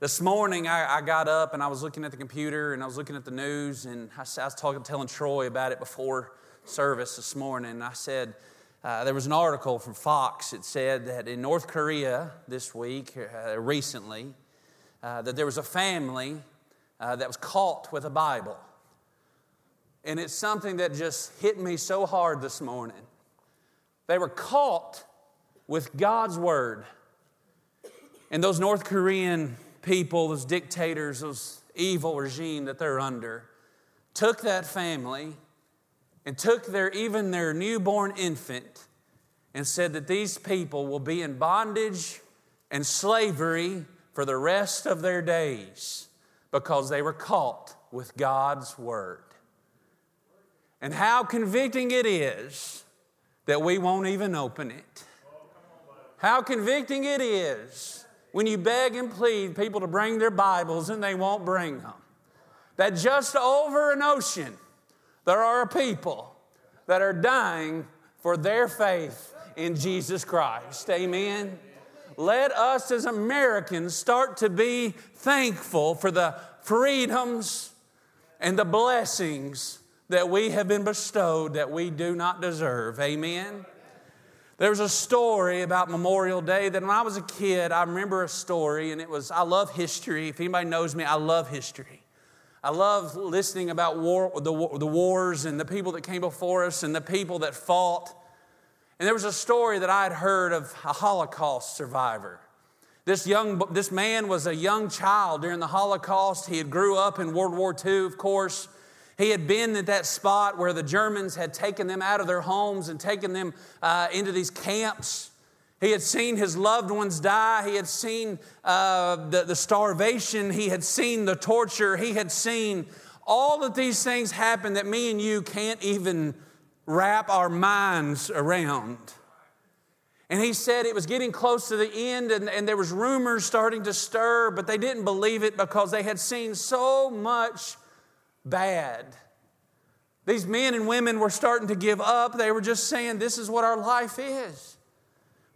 This morning, I, I, got up and I was looking at the computer and I was looking at the news, and I, I was talking, telling Troy about it before service this morning. And I said, uh, there was an article from Fox. that said that in North Korea this week, uh, recently, uh, that there was a family uh, that was caught with a Bible. And it's something that just hit me so hard this morning. They were caught with God's Word. And those North Korean people, those dictators, those evil regime that they're under, took that family and took their even their newborn infant and said that these people will be in bondage and slavery for the rest of their days because they were caught with God's word. And how convicting it is that we won't even open it. How convicting it is when you beg and plead people to bring their Bibles and they won't bring them. That just over an ocean, there are people that are dying for their faith in Jesus Christ. Amen. Let us as Americans start to be thankful for the freedoms and the blessings that we have been bestowed that we do not deserve. Amen. There's a story about Memorial Day that when I was a kid, I remember a story, and it was I love history. If anybody knows me, I love history. I love listening about war, the, the wars and the people that came before us and the people that fought. And there was a story that I had heard of a Holocaust survivor. This, young, this man was a young child during the Holocaust. He had grew up in World War II, of course. He had been at that spot where the Germans had taken them out of their homes and taken them uh, into these camps. He had seen his loved ones die. He had seen uh, the, the starvation. He had seen the torture. He had seen all of these things happen that me and you can't even wrap our minds around. And he said it was getting close to the end, and, and there was rumors starting to stir, but they didn't believe it because they had seen so much bad. These men and women were starting to give up. They were just saying, This is what our life is.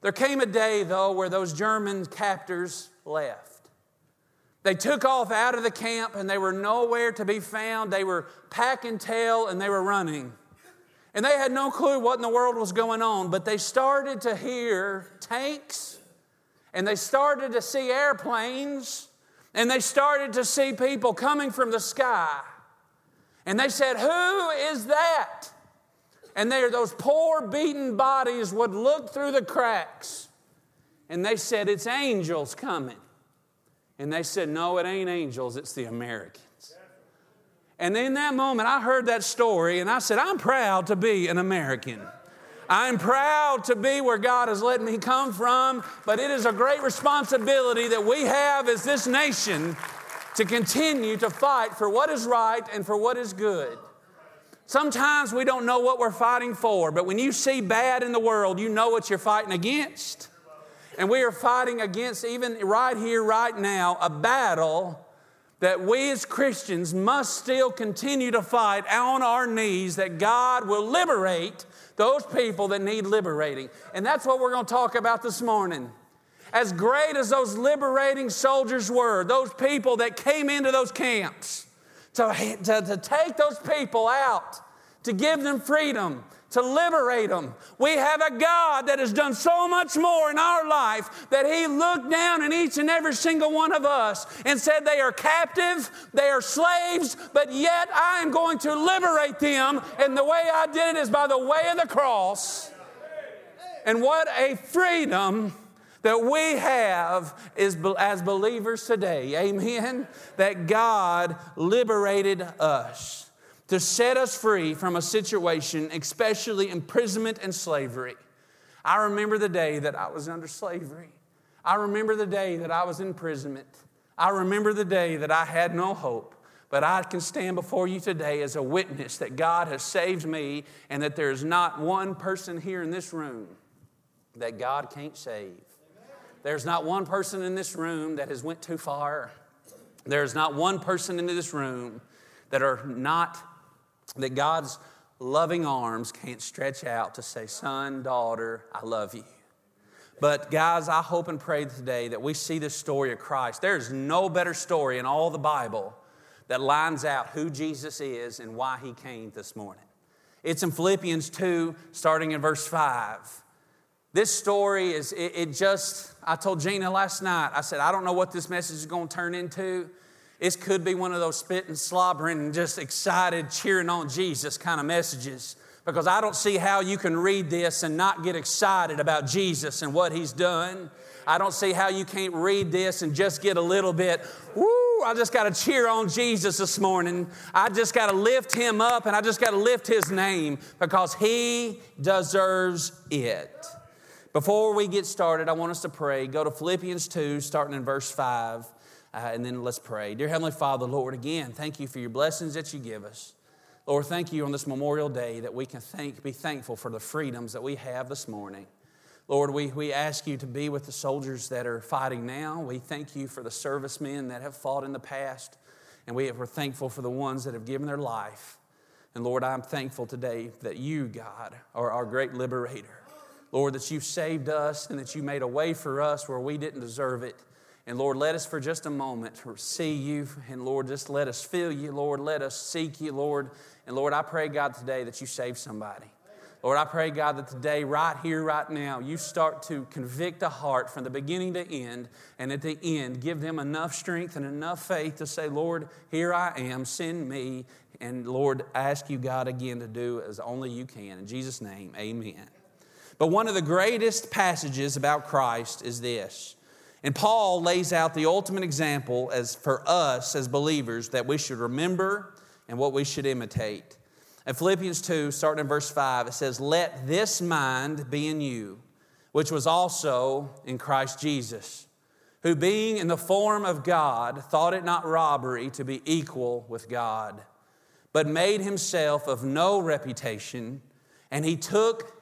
There came a day, though, where those German captors left. They took off out of the camp and they were nowhere to be found. They were packing tail and they were running. And they had no clue what in the world was going on, but they started to hear tanks and they started to see airplanes and they started to see people coming from the sky. And they said, Who is that? And there, those poor, beaten bodies would look through the cracks. And they said, It's angels coming. And they said, No, it ain't angels, it's the Americans. And in that moment, I heard that story and I said, I'm proud to be an American. I'm proud to be where God has let me come from, but it is a great responsibility that we have as this nation to continue to fight for what is right and for what is good. Sometimes we don't know what we're fighting for, but when you see bad in the world, you know what you're fighting against. And we are fighting against, even right here, right now, a battle that we as Christians must still continue to fight on our knees that God will liberate those people that need liberating. And that's what we're going to talk about this morning as great as those liberating soldiers were, those people that came into those camps, to, to, to take those people out, to give them freedom, to liberate them. We have a God that has done so much more in our life that He looked down in each and every single one of us and said, They are captive, they are slaves, but yet I am going to liberate them. And the way I did it is by the way of the cross. And what a freedom that we have is as believers today. Amen. That God liberated us to set us free from a situation, especially imprisonment and slavery. I remember the day that I was under slavery. I remember the day that I was in imprisonment. I remember the day that I had no hope. But I can stand before you today as a witness that God has saved me and that there's not one person here in this room that God can't save. There's not one person in this room that has went too far. There's not one person in this room that are not that God's loving arms can't stretch out to say, "Son, daughter, I love you." But, guys, I hope and pray today that we see this story of Christ. There's no better story in all the Bible that lines out who Jesus is and why he came this morning. It's in Philippians 2, starting in verse 5. This story is, it, it, just, I told Gina last night, I said, I don't know what this message is going to turn into. It could be one of those spitting, slobbering, and just excited, cheering on Jesus kind of messages. Because I don't see how you can read this and not get excited about Jesus and what he's done. I don't see how you can't read this and just get a little bit, woo, I just got to cheer on Jesus this morning. I just got to lift him up and I just got to lift his name because he deserves it. Before we get started, I want us to pray. Go to Philippians 2, starting in verse 5, uh, and then let's pray. Dear Heavenly Father, Lord, again, thank you for your blessings that you give us. Lord, thank you on this Memorial Day that we can thank, be thankful for the freedoms that we have this morning. Lord, we, we ask you to be with the soldiers that are fighting now. We thank you for the servicemen that have fought in the past. And we are thankful for the ones that have given their life. And Lord, I'm thankful today that you, God, are our great liberator. Lord, that you saved us and that you made a way for us where we didn't deserve it. And Lord, let us for just a moment see you. And Lord, just let us feel you. Lord, let us seek you, Lord. And Lord, I pray, God, today that you save somebody. Lord, I pray, God, that today, right here, right now, you start to convict a heart from the beginning to end, and at the end, give them enough strength and enough faith to say, Lord, here I am, send me. And Lord, ask you, God, again to do as only you can. In Jesus' name, amen. But one of the greatest passages about Christ is this. And Paul lays out the ultimate example as for us as believers that we should remember and what we should imitate. In Philippians 2, starting in verse 5, it says, Let this mind be in you, which was also in Christ Jesus, who being in the form of God, thought it not robbery to be equal with God, but made himself of no reputation, and he took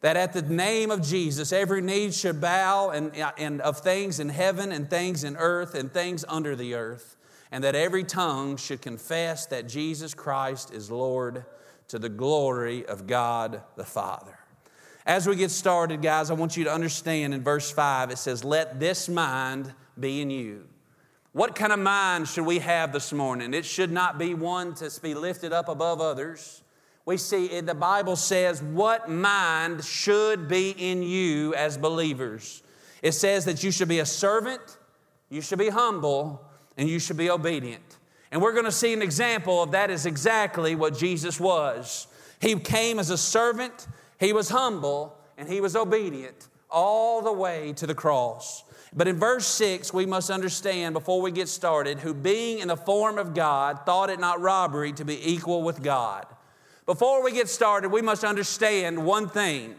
that at the name of Jesus every knee should bow and, and of things in heaven and things in earth and things under the earth, and that every tongue should confess that Jesus Christ is Lord to the glory of God the Father. As we get started, guys, I want you to understand in verse 5 it says, Let this mind be in you. What kind of mind should we have this morning? It should not be one to be lifted up above others. We see eh, the Bible says, What mind should be in you as believers? It says that you should be a servant, you should be humble, and you should be obedient. And we're going to see an example of that is exactly what Jesus was. He came as a servant, he was humble and he was obedient all the way to the cross. But in verse 6, we must understand before we get started who, being in the form of God, thought it not robbery to be equal with God. Before we get started, we must understand one thing,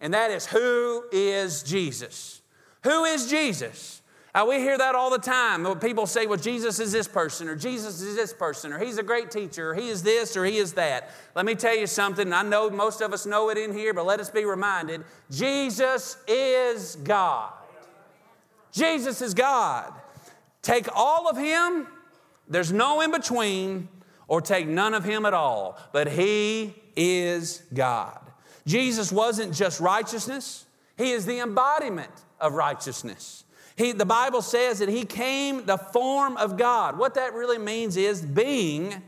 and that is who is Jesus? Who is Jesus? Uh, we hear that all the time. People say, well, Jesus is this person, or Jesus is this person, or he's a great teacher, or he is this, or he is that. Let me tell you something. I know most of us know it in here, but let us be reminded Jesus is God. Jesus is God. Take all of him, there's no in between, or take none of him at all, but he is God. Jesus wasn't just righteousness, he is the embodiment of righteousness. He, the Bible says that he came the form of God. What that really means is being,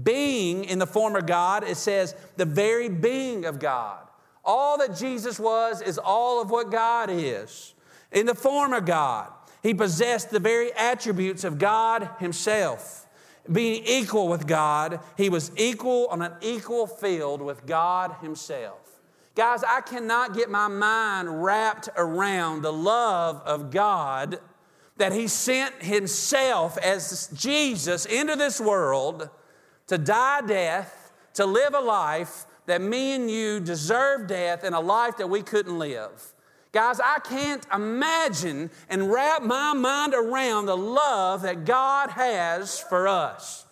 being in the form of God. It says the very being of God. All that Jesus was is all of what God is. In the form of God, he possessed the very attributes of God himself. Being equal with God, he was equal on an equal field with God himself. Guys, I cannot get my mind wrapped around the love of God that He sent Himself as Jesus into this world to die death, to live a life that me and you deserve death and a life that we couldn't live. Guys, I can't imagine and wrap my mind around the love that God has for us.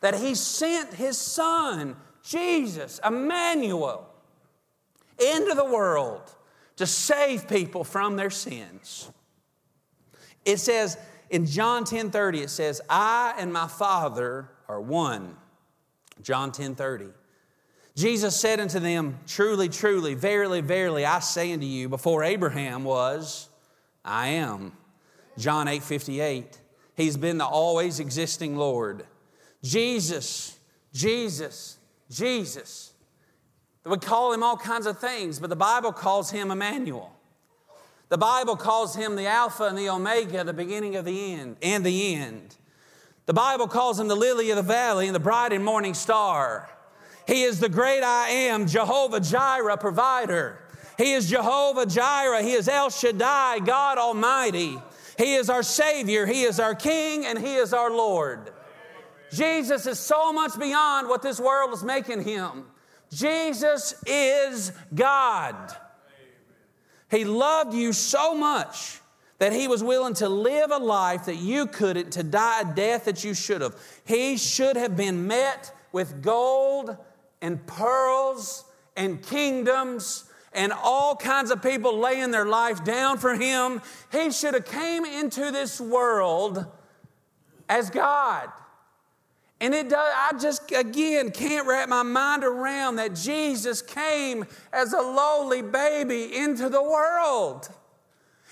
that He sent His Son, Jesus, Emmanuel, into the world to save people from their sins. It says in John 10 30, it says, I and my Father are one. John 10 30. Jesus said unto them, Truly, truly, verily, verily, I say unto you, before Abraham was, I am. John 8 58. He's been the always existing Lord. Jesus, Jesus, Jesus. We call him all kinds of things, but the Bible calls him Emmanuel. The Bible calls him the Alpha and the Omega, the beginning of the end and the end. The Bible calls him the lily of the valley and the bright and morning star. He is the great I am, Jehovah Jireh, provider. He is Jehovah Jireh. He is El Shaddai, God Almighty. He is our Savior. He is our King, and He is our Lord. Jesus is so much beyond what this world is making Him. Jesus is God. He loved you so much that he was willing to live a life that you couldn't, to die a death that you should have. He should have been met with gold and pearls and kingdoms and all kinds of people laying their life down for him. He should have came into this world as God. And it does, I just again can't wrap my mind around that Jesus came as a lowly baby into the world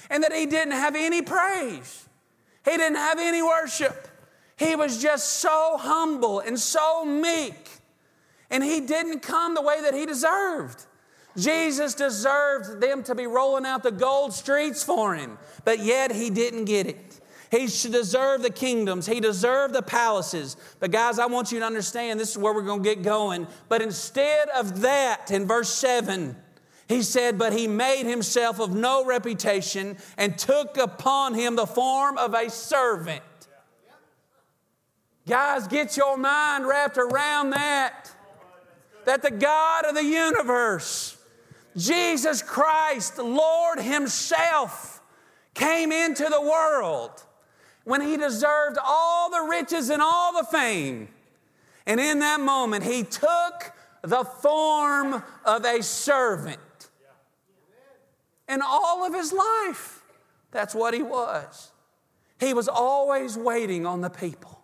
and that he didn't have any praise. He didn't have any worship. He was just so humble and so meek. And he didn't come the way that he deserved. Jesus deserved them to be rolling out the gold streets for him, but yet he didn't get it. He should deserve the kingdoms. He deserved the palaces. But, guys, I want you to understand this is where we're going to get going. But instead of that, in verse 7, he said, But he made himself of no reputation and took upon him the form of a servant. Guys, get your mind wrapped around that. That the God of the universe, Jesus Christ, Lord Himself, came into the world when He deserved all the riches and all the fame. And in that moment, He took the form of a servant in all of his life. That's what he was. He was always waiting on the people,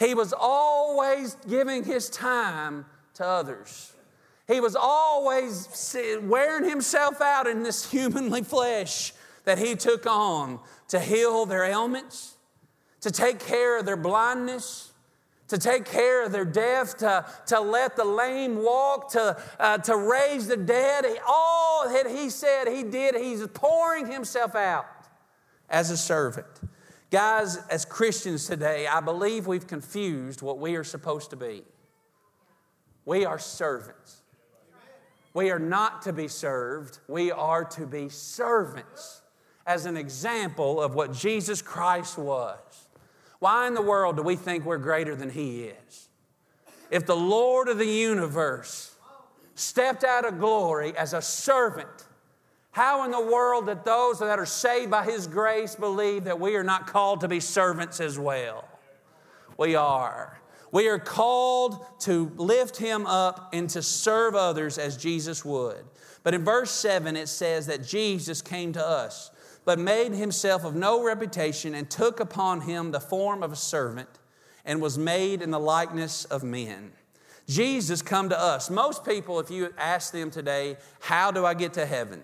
he was always giving his time to others. He was always wearing himself out in this humanly flesh that he took on to heal their ailments, to take care of their blindness, to take care of their deaf, to, to let the lame walk, to, uh, to raise the dead. All that he said he did, he's pouring himself out as a servant. Guys, as Christians today, I believe we've confused what we are supposed to be. We are servants. We are not to be served, we are to be servants as an example of what Jesus Christ was. Why in the world do we think we're greater than He is? If the Lord of the universe stepped out of glory as a servant, how in the world that those that are saved by His grace believe that we are not called to be servants as well? We are. We are called to lift Him up and to serve others as Jesus would. But in verse 7, it says that Jesus came to us but made himself of no reputation and took upon him the form of a servant and was made in the likeness of men. Jesus come to us. Most people, if you ask them today, how do I get to heaven?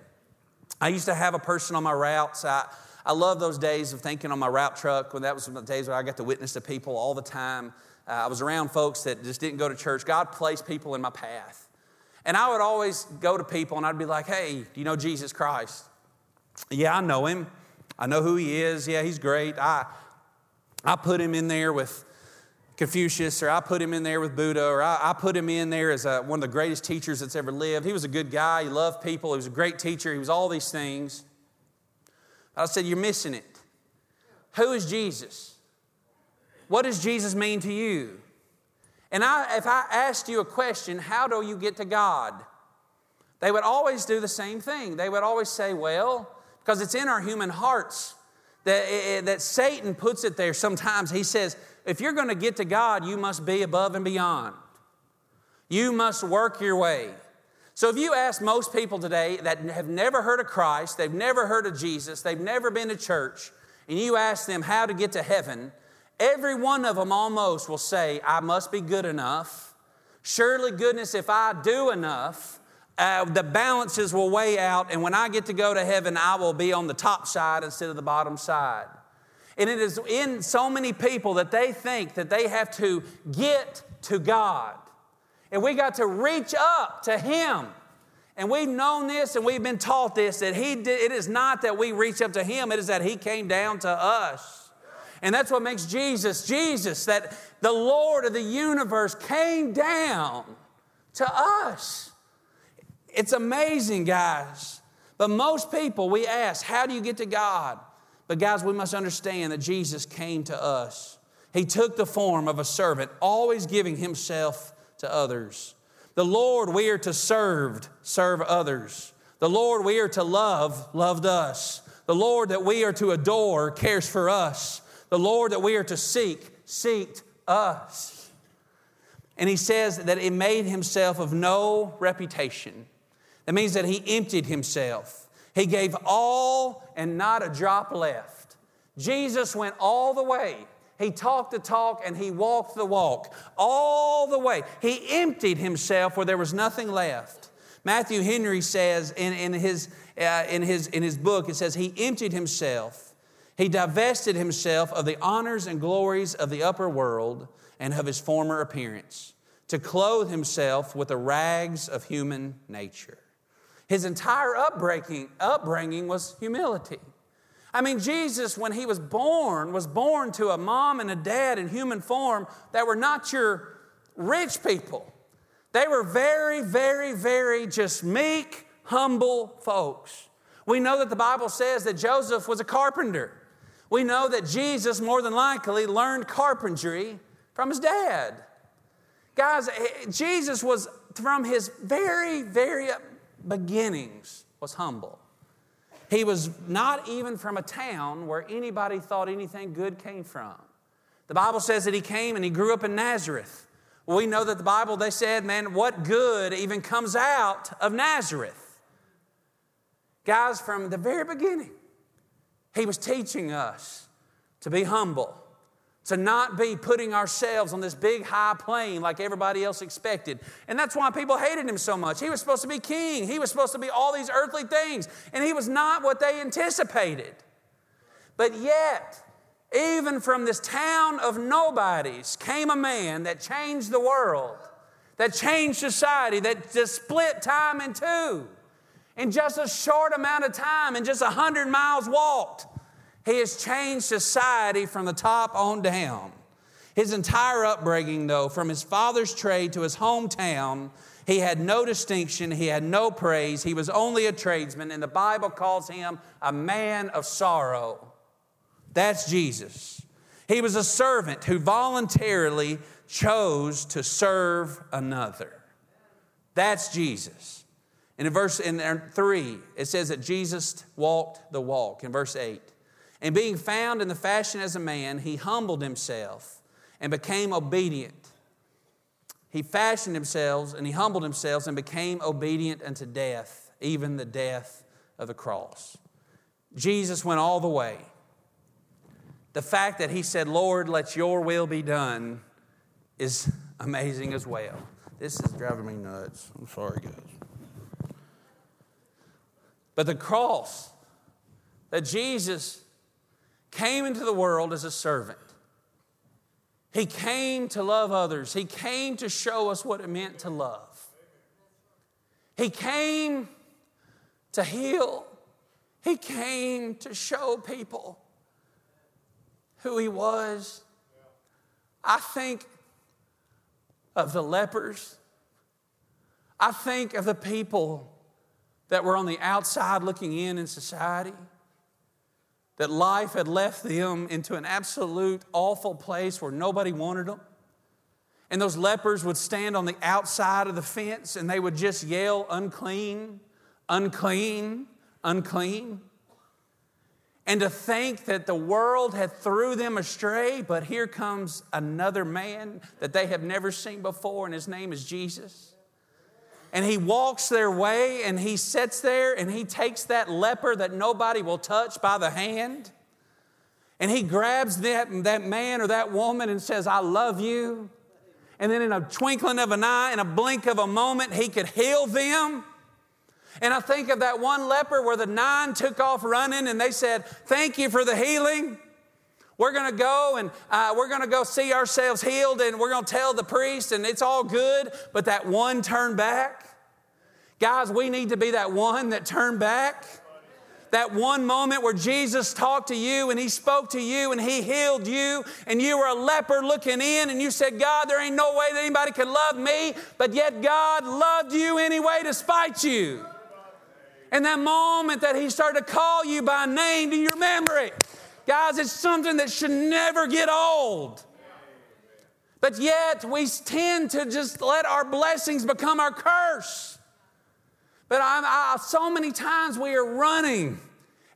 I used to have a person on my routes. I, I love those days of thinking on my route truck when that was the days where I got to witness to people all the time. Uh, I was around folks that just didn't go to church. God placed people in my path. And I would always go to people and I'd be like, hey, do you know Jesus Christ? Yeah, I know him. I know who he is. Yeah, he's great. I, I put him in there with Confucius, or I put him in there with Buddha, or I, I put him in there as a, one of the greatest teachers that's ever lived. He was a good guy. He loved people. He was a great teacher. He was all these things. I said, You're missing it. Who is Jesus? What does Jesus mean to you? And I, if I asked you a question, how do you get to God? They would always do the same thing. They would always say, Well, because it's in our human hearts that, that Satan puts it there sometimes. He says, if you're going to get to God, you must be above and beyond. You must work your way. So if you ask most people today that have never heard of Christ, they've never heard of Jesus, they've never been to church, and you ask them how to get to heaven, every one of them almost will say, I must be good enough. Surely, goodness, if I do enough, uh, the balances will weigh out, and when I get to go to heaven, I will be on the top side instead of the bottom side. And it is in so many people that they think that they have to get to God. And we got to reach up to Him. And we've known this and we've been taught this that he did, it is not that we reach up to Him, it is that He came down to us. And that's what makes Jesus Jesus, that the Lord of the universe came down to us. It's amazing, guys. But most people, we ask, how do you get to God? But, guys, we must understand that Jesus came to us. He took the form of a servant, always giving himself to others. The Lord we are to serve, serve others. The Lord we are to love, loved us. The Lord that we are to adore cares for us. The Lord that we are to seek, seeked us. And he says that it made himself of no reputation. That means that he emptied himself. He gave all and not a drop left. Jesus went all the way. He talked the talk and he walked the walk all the way. He emptied himself where there was nothing left. Matthew Henry says in, in, his, uh, in, his, in his book, it says, He emptied himself. He divested himself of the honors and glories of the upper world and of his former appearance to clothe himself with the rags of human nature. His entire upbringing, upbringing was humility. I mean, Jesus, when he was born, was born to a mom and a dad in human form that were not your rich people. They were very, very, very just meek, humble folks. We know that the Bible says that Joseph was a carpenter. We know that Jesus, more than likely, learned carpentry from his dad. Guys, eh, Jesus was from his very, very beginnings was humble. He was not even from a town where anybody thought anything good came from. The Bible says that he came and he grew up in Nazareth. We know that the Bible, they said, man, what good even comes out of Nazareth? Guys, from the very beginning, he was teaching us to be humble, to not be putting ourselves on this big high plane like everybody else expected. And that's why people hated him so much. He was supposed to be king, he was supposed to be all these earthly things, and he was not what they anticipated. But yet, even from this town of nobodies came a man that changed the world, that changed society, that just split time in two. In just a short amount of time, in just a hundred miles walked, he has changed society from the top on down. His entire upbringing, though, from his father's trade to his hometown, he had no distinction, he had no praise, he was only a tradesman, and the Bible calls him a man of sorrow. That's Jesus. He was a servant who voluntarily chose to serve another. That's Jesus. And in verse in 3, it says that Jesus walked the walk. In verse 8, and being found in the fashion as a man, he humbled himself and became obedient. He fashioned himself and he humbled himself and became obedient unto death, even the death of the cross. Jesus went all the way. The fact that he said, Lord, let your will be done, is amazing as well. This is driving me nuts. I'm sorry, guys. But the cross that Jesus came into the world as a servant. He came to love others. He came to show us what it meant to love. He came to heal. He came to show people who He was. I think of the lepers. I think of the people that were on the outside looking in in society that life had left them into an absolute awful place where nobody wanted them. And those lepers would stand on the outside of the fence and they would just yell, unclean, unclean, unclean. and to think that the world had threw them astray, but here comes another man that they have never seen before, and his name is Jesus. And he walks their way and he sits there and he takes that leper that nobody will touch by the hand. And he grabs that, that man or that woman and says, I love you. And then in a twinkling of an eye, in a blink of a moment, he could heal them. And I think of that one leper where the nine took off running and they said, Thank you for the healing. We're going to go and uh, we're going to go see ourselves healed and we're going to tell the priest and it's all good. But that one turn back. Guys, we need to be that one that turned back. That one moment where Jesus talked to you and He spoke to you and He healed you, and you were a leper looking in, and you said, God, there ain't no way that anybody could love me, but yet God loved you anyway despite you. And that moment that He started to call you by name, do you remember it? Guys, it's something that should never get old. But yet we tend to just let our blessings become our curse. But I'm, I, so many times we are running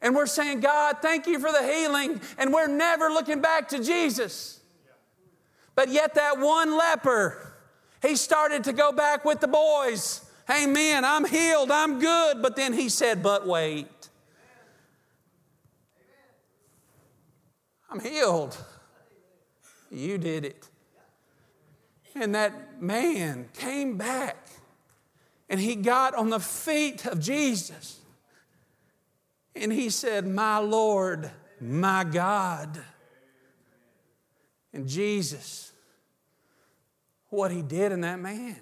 and we're saying, God, thank you for the healing, and we're never looking back to Jesus. But yet, that one leper, he started to go back with the boys Amen. I'm healed. I'm good. But then he said, But wait. I'm healed. You did it. And that man came back and he got on the feet of Jesus and he said, My Lord, my God. And Jesus, what he did in that man.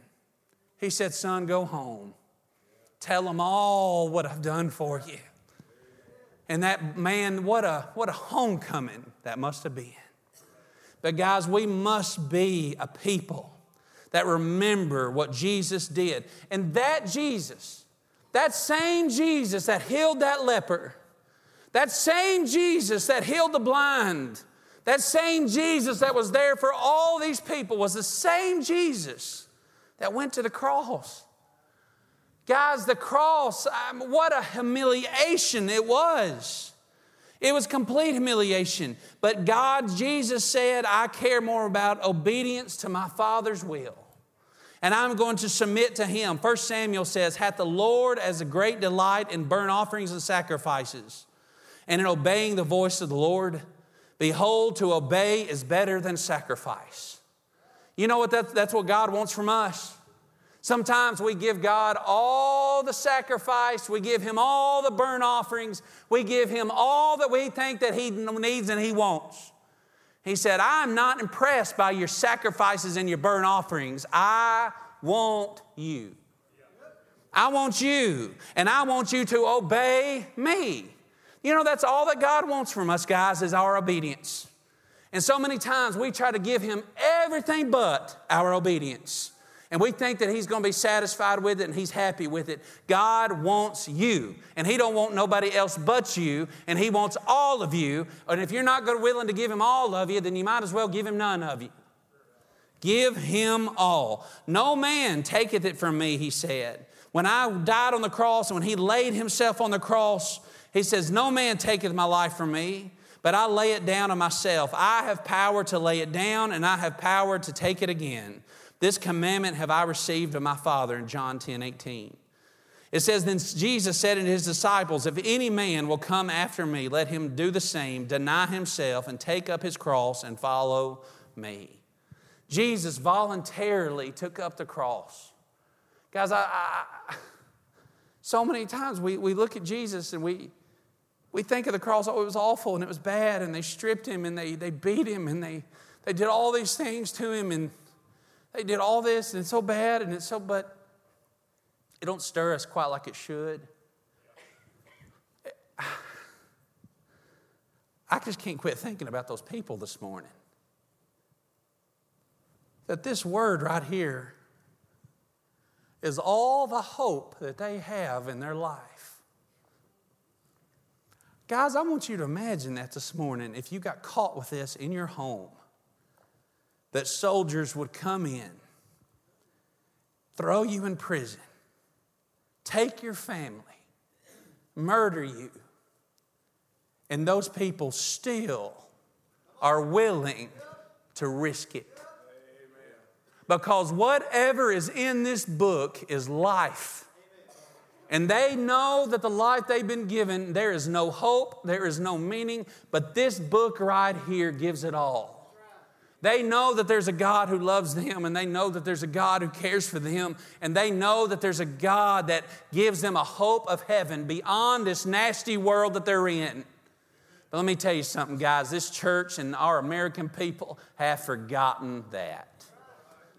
He said, Son, go home. Tell them all what I've done for you. And that man, what a, what a homecoming that must have been. But, guys, we must be a people that remember what Jesus did. And that Jesus, that same Jesus that healed that leper, that same Jesus that healed the blind, that same Jesus that was there for all these people was the same Jesus that went to the cross. Guys, the cross, um, what a humiliation it was. It was complete humiliation. But God, Jesus said, I care more about obedience to my Father's will. And I'm going to submit to Him. First Samuel says, Hath the Lord as a great delight in burnt offerings and sacrifices, and in obeying the voice of the Lord? Behold, to obey is better than sacrifice. You know what? That's, that's what God wants from us. Sometimes we give God all the sacrifice, we give Him all the burnt offerings, we give Him all that we think that He needs and He wants. He said, I'm not impressed by your sacrifices and your burnt offerings. I want you. I want you, and I want you to obey me. You know, that's all that God wants from us, guys, is our obedience. And so many times we try to give Him everything but our obedience. And we think that He's going to be satisfied with it and He's happy with it. God wants you, and He don't want nobody else but you, and He wants all of you. And if you're not willing to give Him all of you, then you might as well give Him none of you. Give Him all. No man taketh it from me, He said. When I died on the cross and when He laid Himself on the cross, He says, No man taketh my life from me but I lay it down on myself. I have power to lay it down, and I have power to take it again. This commandment have I received of my Father in John 10 18. It says, Then Jesus said to his disciples, If any man will come after me, let him do the same, deny himself, and take up his cross and follow me. Jesus voluntarily took up the cross. Guys, I, I so many times we, we look at Jesus and we, we think of the cross, oh, it was awful and it was bad, and they stripped him and they, they beat him and they, they did all these things to him and they did all this and it's so bad and it's so, but it don't stir us quite like it should. I just can't quit thinking about those people this morning. That this word right here is all the hope that they have in their life. Guys, I want you to imagine that this morning if you got caught with this in your home, that soldiers would come in, throw you in prison, take your family, murder you, And those people still are willing to risk it. Because whatever is in this book is life. And they know that the life they've been given, there is no hope, there is no meaning, but this book right here gives it all. They know that there's a God who loves them, and they know that there's a God who cares for them, and they know that there's a God that gives them a hope of heaven beyond this nasty world that they're in. But let me tell you something, guys. This church and our American people have forgotten that.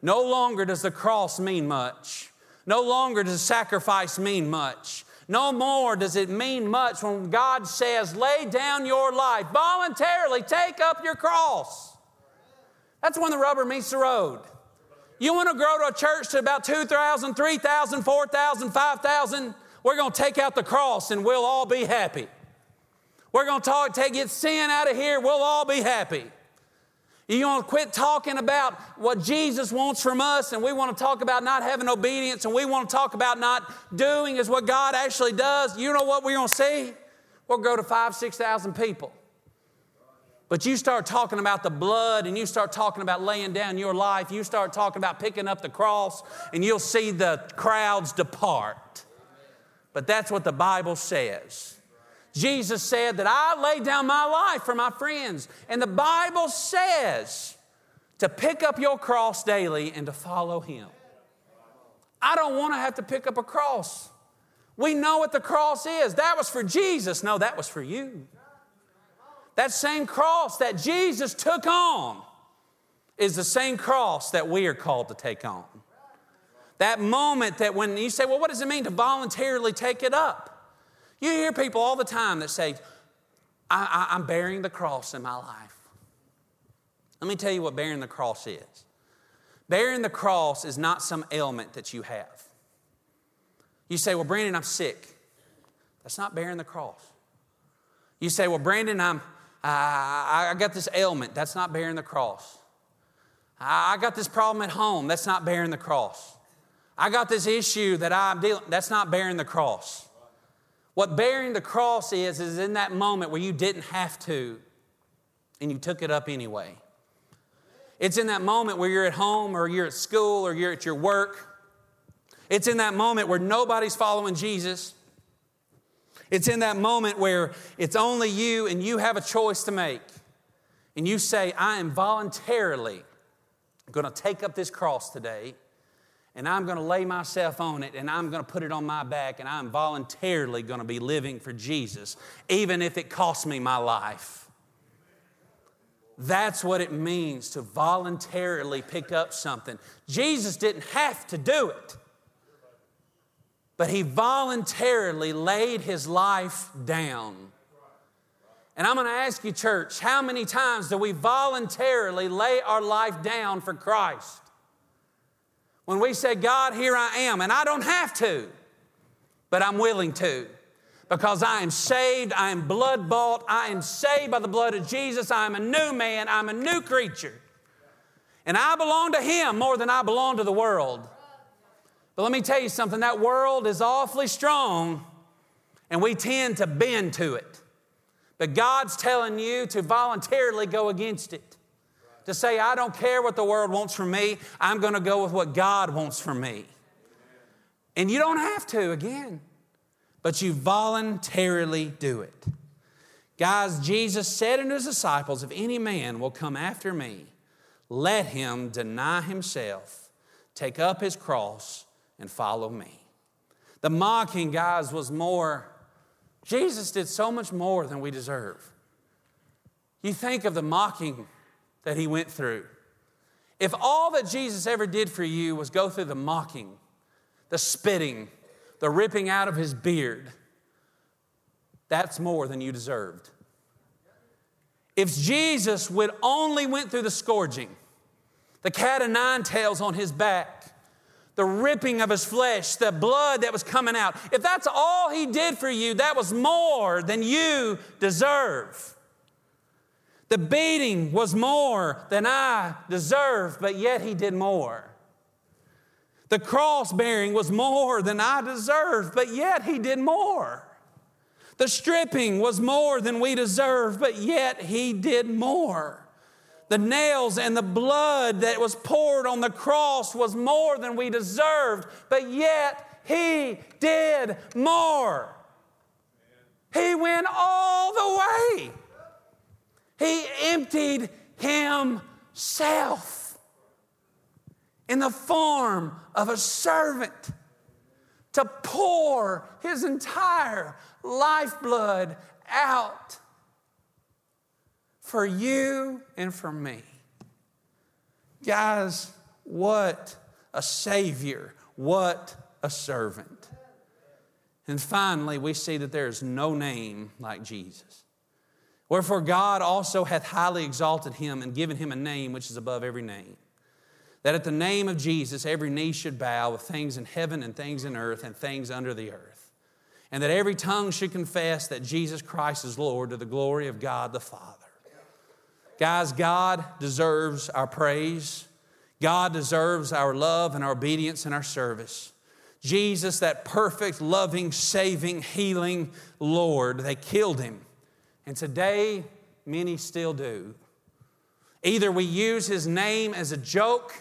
No longer does the cross mean much. No longer does sacrifice mean much. No more does it mean much when God says, lay down your life, voluntarily take up your cross. That's when the rubber meets the road. You want to grow to a church to about 2,000, 3,000, 4,000, 5,000? We're going to take out the cross and we'll all be happy. We're going to talk, take get sin out of here, we'll all be happy. You want to quit talking about what Jesus wants from us, and we want to talk about not having obedience, and we want to talk about not doing is what God actually does. You know what we're going to see? We'll grow to five, 6,000 people. But you start talking about the blood and you start talking about laying down your life, you start talking about picking up the cross, and you'll see the crowds depart. But that's what the Bible says. Jesus said that I lay down my life for my friends. And the Bible says to pick up your cross daily and to follow Him. I don't want to have to pick up a cross. We know what the cross is. That was for Jesus. No, that was for you. That same cross that Jesus took on is the same cross that we are called to take on. That moment that when you say, well, what does it mean to voluntarily take it up? You hear people all the time that say, I, am bearing the cross in my life. Let me tell you what bearing the cross is. Bearing the cross is not some ailment that you have. You say, well, Brandon, I'm sick. That's not bearing the cross. You say, well, Brandon, I'm, I, I got this ailment. That's not bearing the cross. I got this problem at home. That's not bearing the cross. I got this issue that I'm dealing. That's not bearing the cross. What bearing the cross is is in that moment where you didn't have to, and you took it up anyway. It's in that moment where you're at home or you're at school or you're at your work. It's in that moment where nobody's following Jesus. It's in that moment where it's only you and you have a choice to make. And you say, I am voluntarily going to take up this cross today and I'm going to lay myself on it and I'm going to put it on my back and I'm voluntarily going to be living for Jesus, even if it costs me my life. That's what it means to voluntarily pick up something. Jesus didn't have to do it but he voluntarily laid his life down. And I'm going to ask you, church, how many times do we voluntarily lay our life down for Christ? When we say, God, here I am, and I don't have to, but I'm willing to. Because I am saved, I am blood bought, I am saved by the blood of Jesus, I am a new man, I'm a new creature. And I belong to Him more than I belong to the world. But let me tell you something that world is awfully strong, and we tend to bend to it. But God's telling you to voluntarily go against it. To say, I don't care what the world wants from me, I'm to go with what God wants from me. And you don't have to, again, but you voluntarily do it. Guys, Jesus said unto his disciples, If any man will come after me, let him deny himself, take up his cross, and follow me. The mocking, guys, was more, Jesus did so much more than we deserve. You think of the mocking that he went through. If all that Jesus ever did for you was go through the mocking, the spitting, the ripping out of his beard, that's more than you deserved. If Jesus would only went through the scourging, the cat of nine tails on his back, the ripping of his flesh, the blood that was coming out. If that's all he did for you, that was more than you deserve. The beating was more than I deserve, but yet he did more. The cross bearing was more than I deserved, but yet he did more. The stripping was more than we deserved, but yet He did more. The nails and the blood that was poured on the cross was more than we deserved, but yet He did more. He went all the way. He emptied Himself in the form of a servant to pour His entire lifeblood out for you and for me. Guys, what a Savior, what a servant. And finally, we see that there is no name like Jesus. Wherefore, God also hath highly exalted him and given him a name which is above every name. That at the name of Jesus, every knee should bow of things in heaven and things in earth and things under the earth. And that every tongue should confess that Jesus Christ is Lord to the glory of God the Father. Guys, God deserves our praise. God deserves our love and our obedience and our service. Jesus, that perfect, loving, saving, healing Lord, they killed him. And today, many still do. Either we use his name as a joke,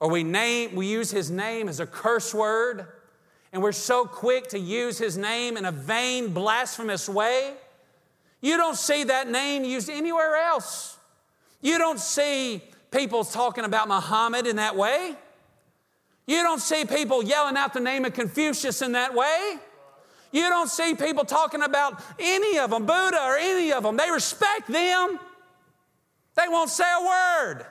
or we, name, we use his name as a curse word, and we're so quick to use his name in a vain, blasphemous way. You don't see that name used anywhere else. You don't see people talking about Muhammad in that way. You don't see people yelling out the name of Confucius in that way. You don't see people talking about any of them, Buddha or any of them. They respect them. They won't say a word.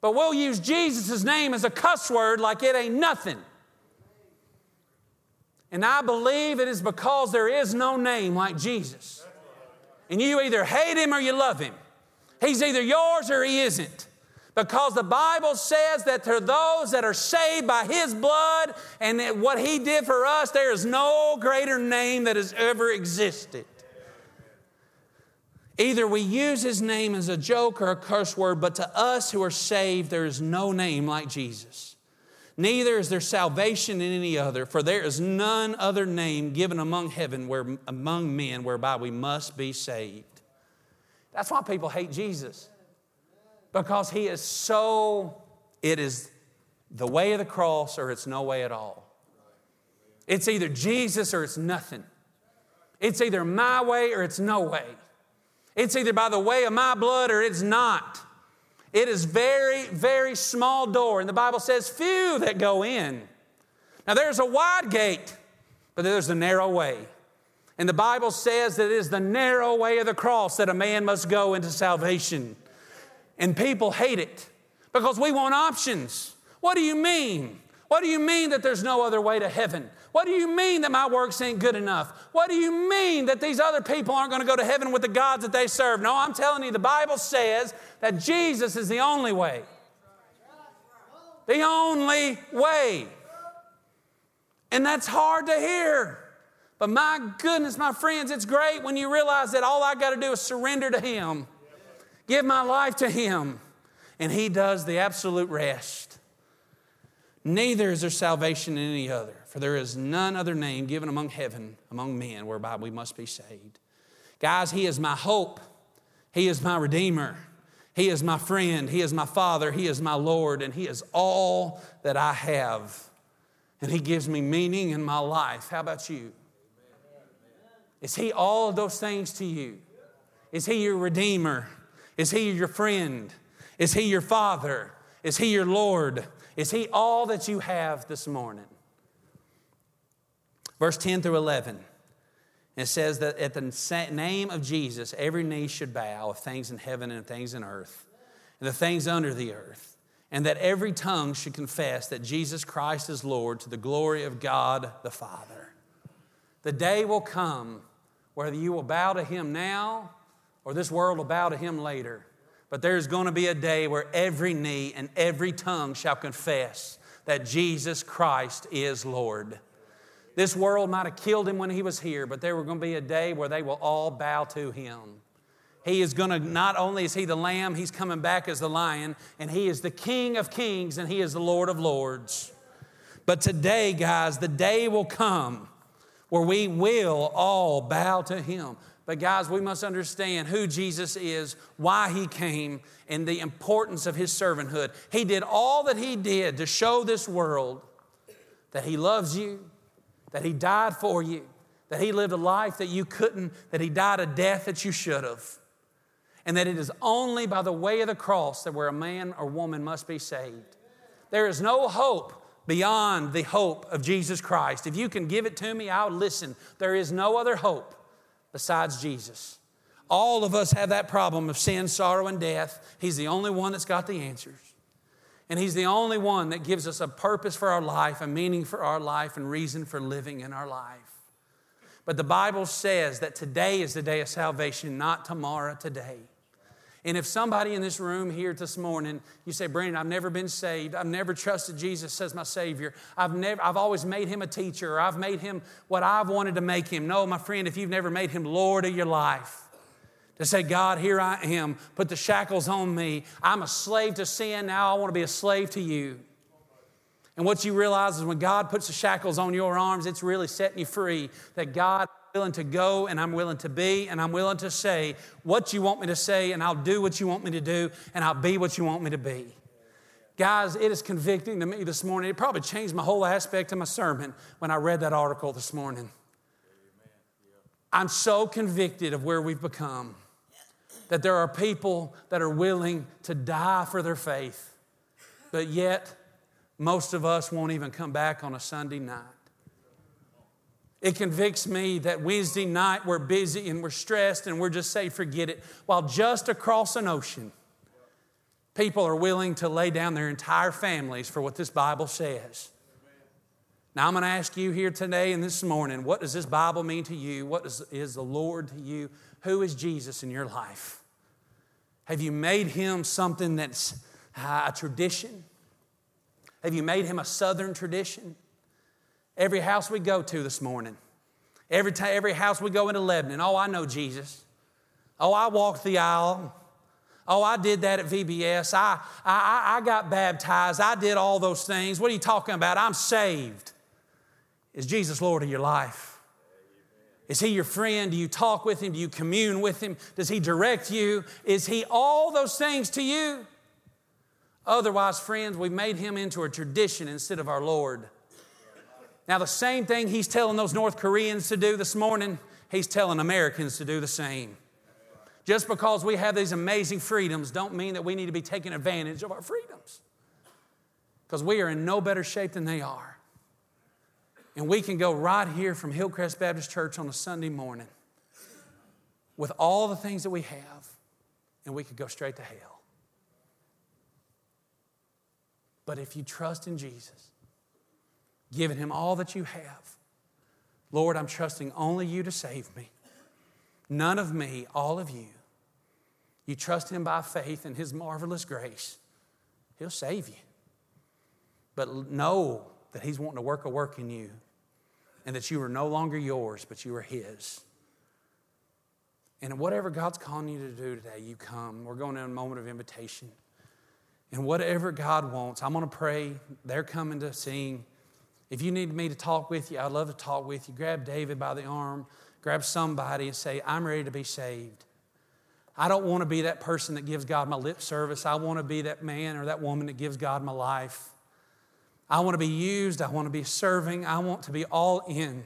But we'll use Jesus' name as a cuss word like it ain't nothing. And I believe it is because there is no name like Jesus. And you either hate him or you love him. He's either yours or he isn't. Because the Bible says that to those that are saved by his blood and that what he did for us, there is no greater name that has ever existed. Either we use his name as a joke or a curse word, but to us who are saved, there is no name like Jesus. Neither is there salvation in any other, for there is none other name given among heaven where among men whereby we must be saved. That's why people hate Jesus. Because he is so, it is the way of the cross or it's no way at all. It's either Jesus or it's nothing. It's either my way or it's no way. It's either by the way of my blood or it's not. It is very, very small door, and the Bible says few that go in. Now there's a wide gate, but there's a narrow way. And the Bible says that it is the narrow way of the cross that a man must go into salvation. And people hate it because we want options. What do you mean? What do you mean that there's no other way to heaven? What do you mean that my works ain't good enough? What do you mean that these other people aren't going to go to heaven with the gods that they serve? No, I'm telling you, the Bible says that Jesus is the only way. The only way. And that's hard to hear. But my goodness, my friends, it's great when you realize that all I got to do is surrender to Him, give my life to Him, and He does the absolute rest. Neither is there salvation in any other, for there is none other name given among heaven, among men, whereby we must be saved. Guys, He is my hope, He is my Redeemer. He is my friend. He is my Father. He is my Lord. And He is all that I have. And He gives me meaning in my life. How about you? Is He all of those things to you? Is He your Redeemer? Is He your friend? Is He your Father? Is He your Lord? Is He all that you have this morning? Verse 10 through 11. It says that at the name of Jesus, every knee should bow of things in heaven and things in earth, and the things under the earth, and that every tongue should confess that Jesus Christ is Lord to the glory of God the Father. The day will come whether you will bow to him now or this world will bow to him later. But there's going to be a day where every knee and every tongue shall confess that Jesus Christ is Lord. This world might have killed him when he was here, but there will going to be a day where they will all bow to him. He is going to, not only is he the lamb, he's coming back as the lion, and he is the king of kings and he is the Lord of lords. But today, guys, the day will come where we will all bow to Him. But, guys, we must understand who Jesus is, why He came, and the importance of His servanthood. He did all that He did to show this world that He loves you, that He died for you, that He lived a life that you couldn't, that He died a death that you should have, and that it is only by the way of the cross that where a man or woman must be saved. There is no hope beyond the hope of Jesus Christ. If you can give it to me, I'll listen. There is no other hope besides Jesus. All of us have that problem of sin, sorrow, and death. He's the only one that's got the answers. And He's the only one that gives us a purpose for our life, a meaning for our life, and reason for living in our life. But the Bible says that today is the day of salvation, not tomorrow, today. And if somebody in this room here this morning, you say, Brandon, I've never been saved. I've never trusted Jesus as my Savior. I've, never, I've always made him a teacher, or I've made him what I've wanted to make him. No, my friend, if you've never made him Lord of your life, to say, God, here I am, put the shackles on me. I'm a slave to sin, now I want to be a slave to you. And what you realize is when God puts the shackles on your arms, it's really setting you free. That God willing to go and I'm willing to be and I'm willing to say what you want me to say and I'll do what you want me to do and I'll be what you want me to be. Guys, it is convicting to me this morning. It probably changed my whole aspect of my sermon when I read that article this morning. I'm so convicted of where we've become that there are people that are willing to die for their faith, but yet most of us won't even come back on a Sunday night. It convicts me that Wednesday night we're busy and we're stressed and we're just say, forget it. While just across an ocean, people are willing to lay down their entire families for what this Bible says. Now, I'm going to ask you here today and this morning what does this Bible mean to you? What is, is the Lord to you? Who is Jesus in your life? Have you made him something that's a tradition? Have you made him a southern tradition? Every house we go to this morning, every, time, every house we go into Lebanon, oh, I know Jesus. Oh, I walked the aisle. Oh, I did that at VBS. I, I, I got baptized. I did all those things. What are you talking about? I'm saved. Is Jesus Lord of your life? Is He your friend? Do you talk with Him? Do you commune with Him? Does He direct you? Is He all those things to you? Otherwise, friends, we've made Him into a tradition instead of our Lord. Now, the same thing he's telling those North Koreans to do this morning, he's telling Americans to do the same. Just because we have these amazing freedoms don't mean that we need to be taking advantage of our freedoms. Because we are in no better shape than they are. And we can go right here from Hillcrest Baptist Church on a Sunday morning with all the things that we have, and we could go straight to hell. But if you trust in Jesus, giving Him all that you have. Lord, I'm trusting only you to save me. None of me, all of you. You trust Him by faith in His marvelous grace, He'll save you. But know that He's wanting to work a work in you and that you are no longer yours, but you are His. And whatever God's calling you to do today, you come. We're going in a moment of invitation. And whatever God wants, I'm going to pray. They're coming to sing. If you need me to talk with you, I'd love to talk with you. Grab David by the arm, grab somebody and say, I'm ready to be saved. I don't want to be that person that gives God my lip service. I want to be that man or that woman that gives God my life. I want to be used. I want to be serving. I want to be all in.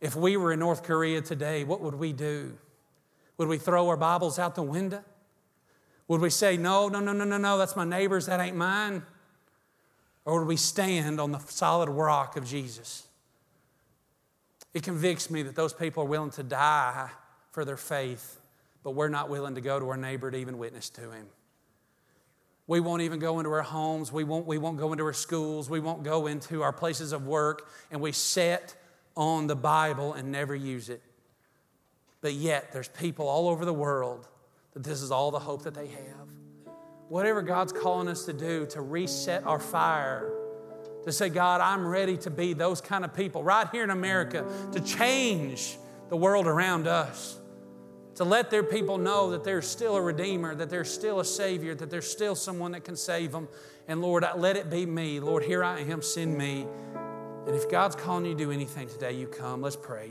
If we were in North Korea today, what would we do? Would we throw our Bibles out the window? Would we say, No, no, no, no, no, no, that's my neighbor's, that ain't mine? Or would we stand on the solid rock of Jesus? It convicts me that those people are willing to die for their faith, but we're not willing to go to our neighbor to even witness to him. We won't even go into our homes. We won't, we won't go into our schools. We won't go into our places of work. And we set on the Bible and never use it. But yet, there's people all over the world that this is all the hope that they have whatever God's calling us to do to reset our fire, to say, God, I'm ready to be those kind of people right here in America, to change the world around us, to let their people know that there's still a Redeemer, that there's still a Savior, that there's still someone that can save them. And Lord, let it be me. Lord, here I am, send me. And if God's calling you to do anything today, you come. Let's pray.